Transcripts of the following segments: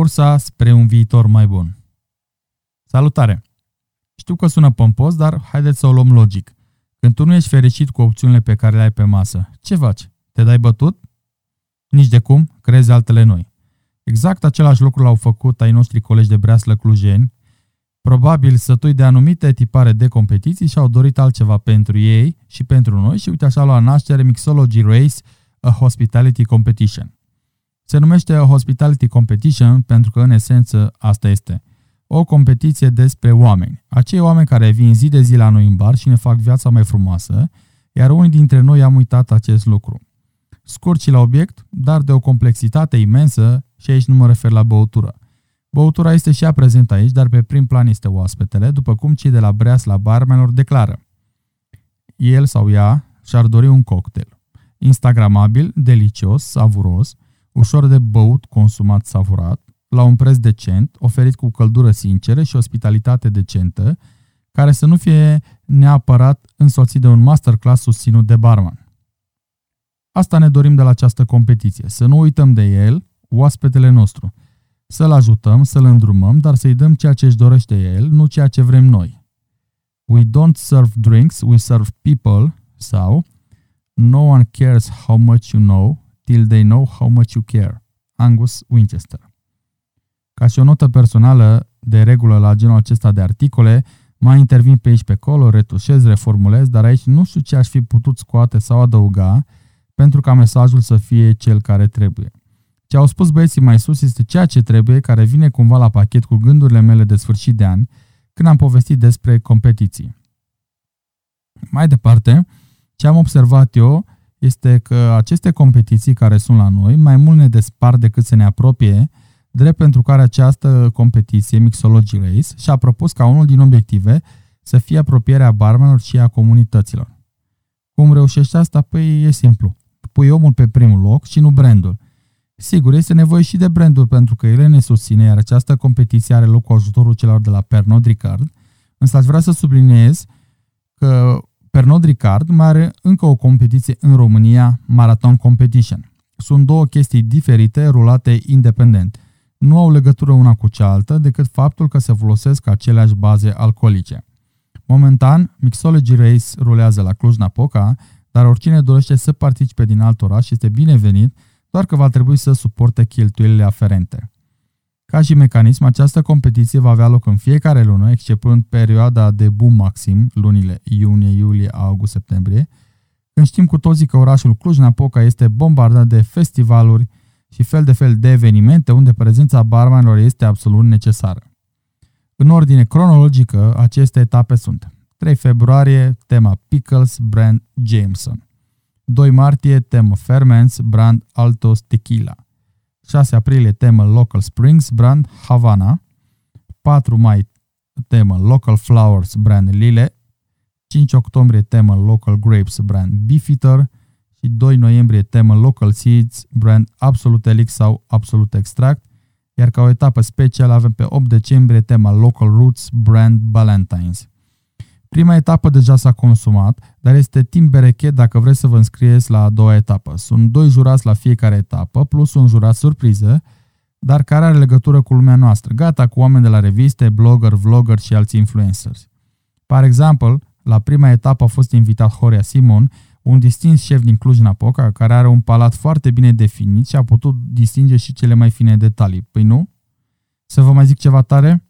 Cursa spre un viitor mai bun. Salutare! Știu că sună pompos, dar haideți să o luăm logic. Când tu nu ești fericit cu opțiunile pe care le ai pe masă, ce faci? Te dai bătut? Nici de cum, crezi altele noi. Exact același lucru l-au făcut ai noștri colegi de breaslă clujeni, probabil sătui de anumite tipare de competiții și au dorit altceva pentru ei și pentru noi și uite așa la naștere Mixology Race, a Hospitality Competition. Se numește a Hospitality Competition pentru că în esență asta este. O competiție despre oameni. Acei oameni care vin zi de zi la noi în bar și ne fac viața mai frumoasă, iar unii dintre noi am uitat acest lucru. Scurt și la obiect, dar de o complexitate imensă și aici nu mă refer la băutură. Băutura este și ea prezentă aici, dar pe prim plan este oaspetele, după cum cei de la Breas la barmenor declară. El sau ea și-ar dori un cocktail. Instagramabil, delicios, savuros, ușor de băut, consumat, savurat, la un preț decent, oferit cu căldură sinceră și ospitalitate decentă, care să nu fie neapărat însoțit de un masterclass susținut de barman. Asta ne dorim de la această competiție, să nu uităm de el, oaspetele nostru, să-l ajutăm, să-l îndrumăm, dar să-i dăm ceea ce își dorește el, nu ceea ce vrem noi. We don't serve drinks, we serve people, sau No one cares how much you know till they know how much you care. Angus Winchester. Ca și o notă personală, de regulă la genul acesta de articole, mai intervin pe aici pe acolo, retușez, reformulez, dar aici nu știu ce aș fi putut scoate sau adăuga pentru ca mesajul să fie cel care trebuie. Ce au spus băieții mai sus este ceea ce trebuie, care vine cumva la pachet cu gândurile mele de sfârșit de an, când am povestit despre competiții. Mai departe, ce am observat eu este că aceste competiții care sunt la noi mai mult ne despar decât să ne apropie, drept pentru care această competiție, Mixology Race, și-a propus ca unul din obiective să fie apropierea barmenilor și a comunităților. Cum reușești asta? Păi e simplu. Pui omul pe primul loc și nu brandul. Sigur, este nevoie și de branduri pentru că ele ne susține, iar această competiție are loc cu ajutorul celor de la Pernod Ricard, însă aș vrea să subliniez că Pernod Ricard mai are încă o competiție în România, Marathon Competition. Sunt două chestii diferite, rulate independent. Nu au legătură una cu cealaltă decât faptul că se folosesc aceleași baze alcoolice. Momentan, Mixology Race rulează la Cluj-Napoca, dar oricine dorește să participe din alt oraș este binevenit, doar că va trebui să suporte cheltuielile aferente. Ca și mecanism, această competiție va avea loc în fiecare lună, excepând perioada de boom maxim, lunile iunie, iulie, august, septembrie, când știm cu toții că orașul Cluj-Napoca este bombardat de festivaluri și fel de fel de evenimente unde prezența barmanilor este absolut necesară. În ordine cronologică, aceste etape sunt 3 februarie, tema Pickles, brand Jameson. 2 martie, temă Ferments, brand Altos Tequila. 6 aprilie, temă Local Springs, brand Havana. 4 mai, temă Local Flowers, brand Lile. 5 octombrie, temă Local Grapes, brand Beefeater. Și 2 noiembrie, temă Local Seeds, brand Absolute Elix sau Absolute Extract. Iar ca o etapă specială avem pe 8 decembrie tema Local Roots, brand Valentine's. Prima etapă deja s-a consumat, dar este timp berechet dacă vreți să vă înscrieți la a doua etapă. Sunt doi jurați la fiecare etapă, plus un jurat surpriză, dar care are legătură cu lumea noastră, gata cu oameni de la reviste, blogger, vlogger și alți influencers. Par exemplu, la prima etapă a fost invitat Horia Simon, un distins șef din Cluj-Napoca, care are un palat foarte bine definit și a putut distinge și cele mai fine detalii. Păi nu? Să vă mai zic ceva tare?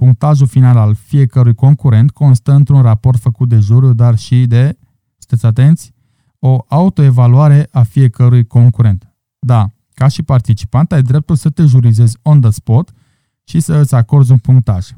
Punctajul final al fiecărui concurent constă într-un raport făcut de juriu, dar și de, sunteți atenți, o autoevaluare a fiecărui concurent. Da, ca și participant ai dreptul să te jurizezi on the spot și să îți acorzi un punctaj.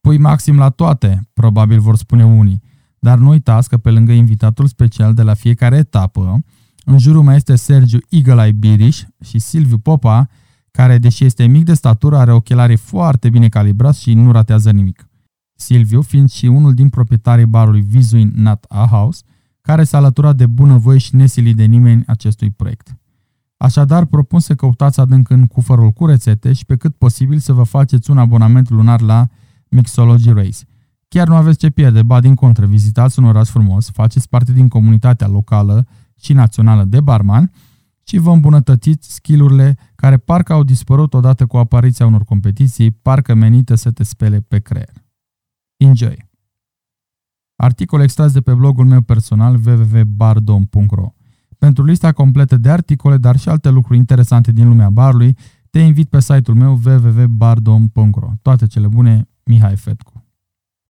Pui maxim la toate, probabil vor spune unii, dar nu uitați că pe lângă invitatul special de la fiecare etapă, în jurul mai este Sergiu Eagle Biriș și Silviu Popa, care, deși este mic de statură, are ochelarii foarte bine calibrați și nu ratează nimic. Silviu fiind și unul din proprietarii barului Visuin Nat A House, care s-a alăturat de bunăvoie și nesilit de nimeni acestui proiect. Așadar, propun să căutați adânc în cufărul cu rețete și pe cât posibil să vă faceți un abonament lunar la Mixology Race. Chiar nu aveți ce pierde, ba din contră, vizitați un oraș frumos, faceți parte din comunitatea locală și națională de barman și vă îmbunătățiți skillurile care parcă au dispărut odată cu apariția unor competiții, parcă menite să te spele pe creier. Enjoy! Articol extras de pe blogul meu personal www.bardom.ro Pentru lista completă de articole, dar și alte lucruri interesante din lumea barului, te invit pe site-ul meu www.bardom.ro Toate cele bune, Mihai Fetcu.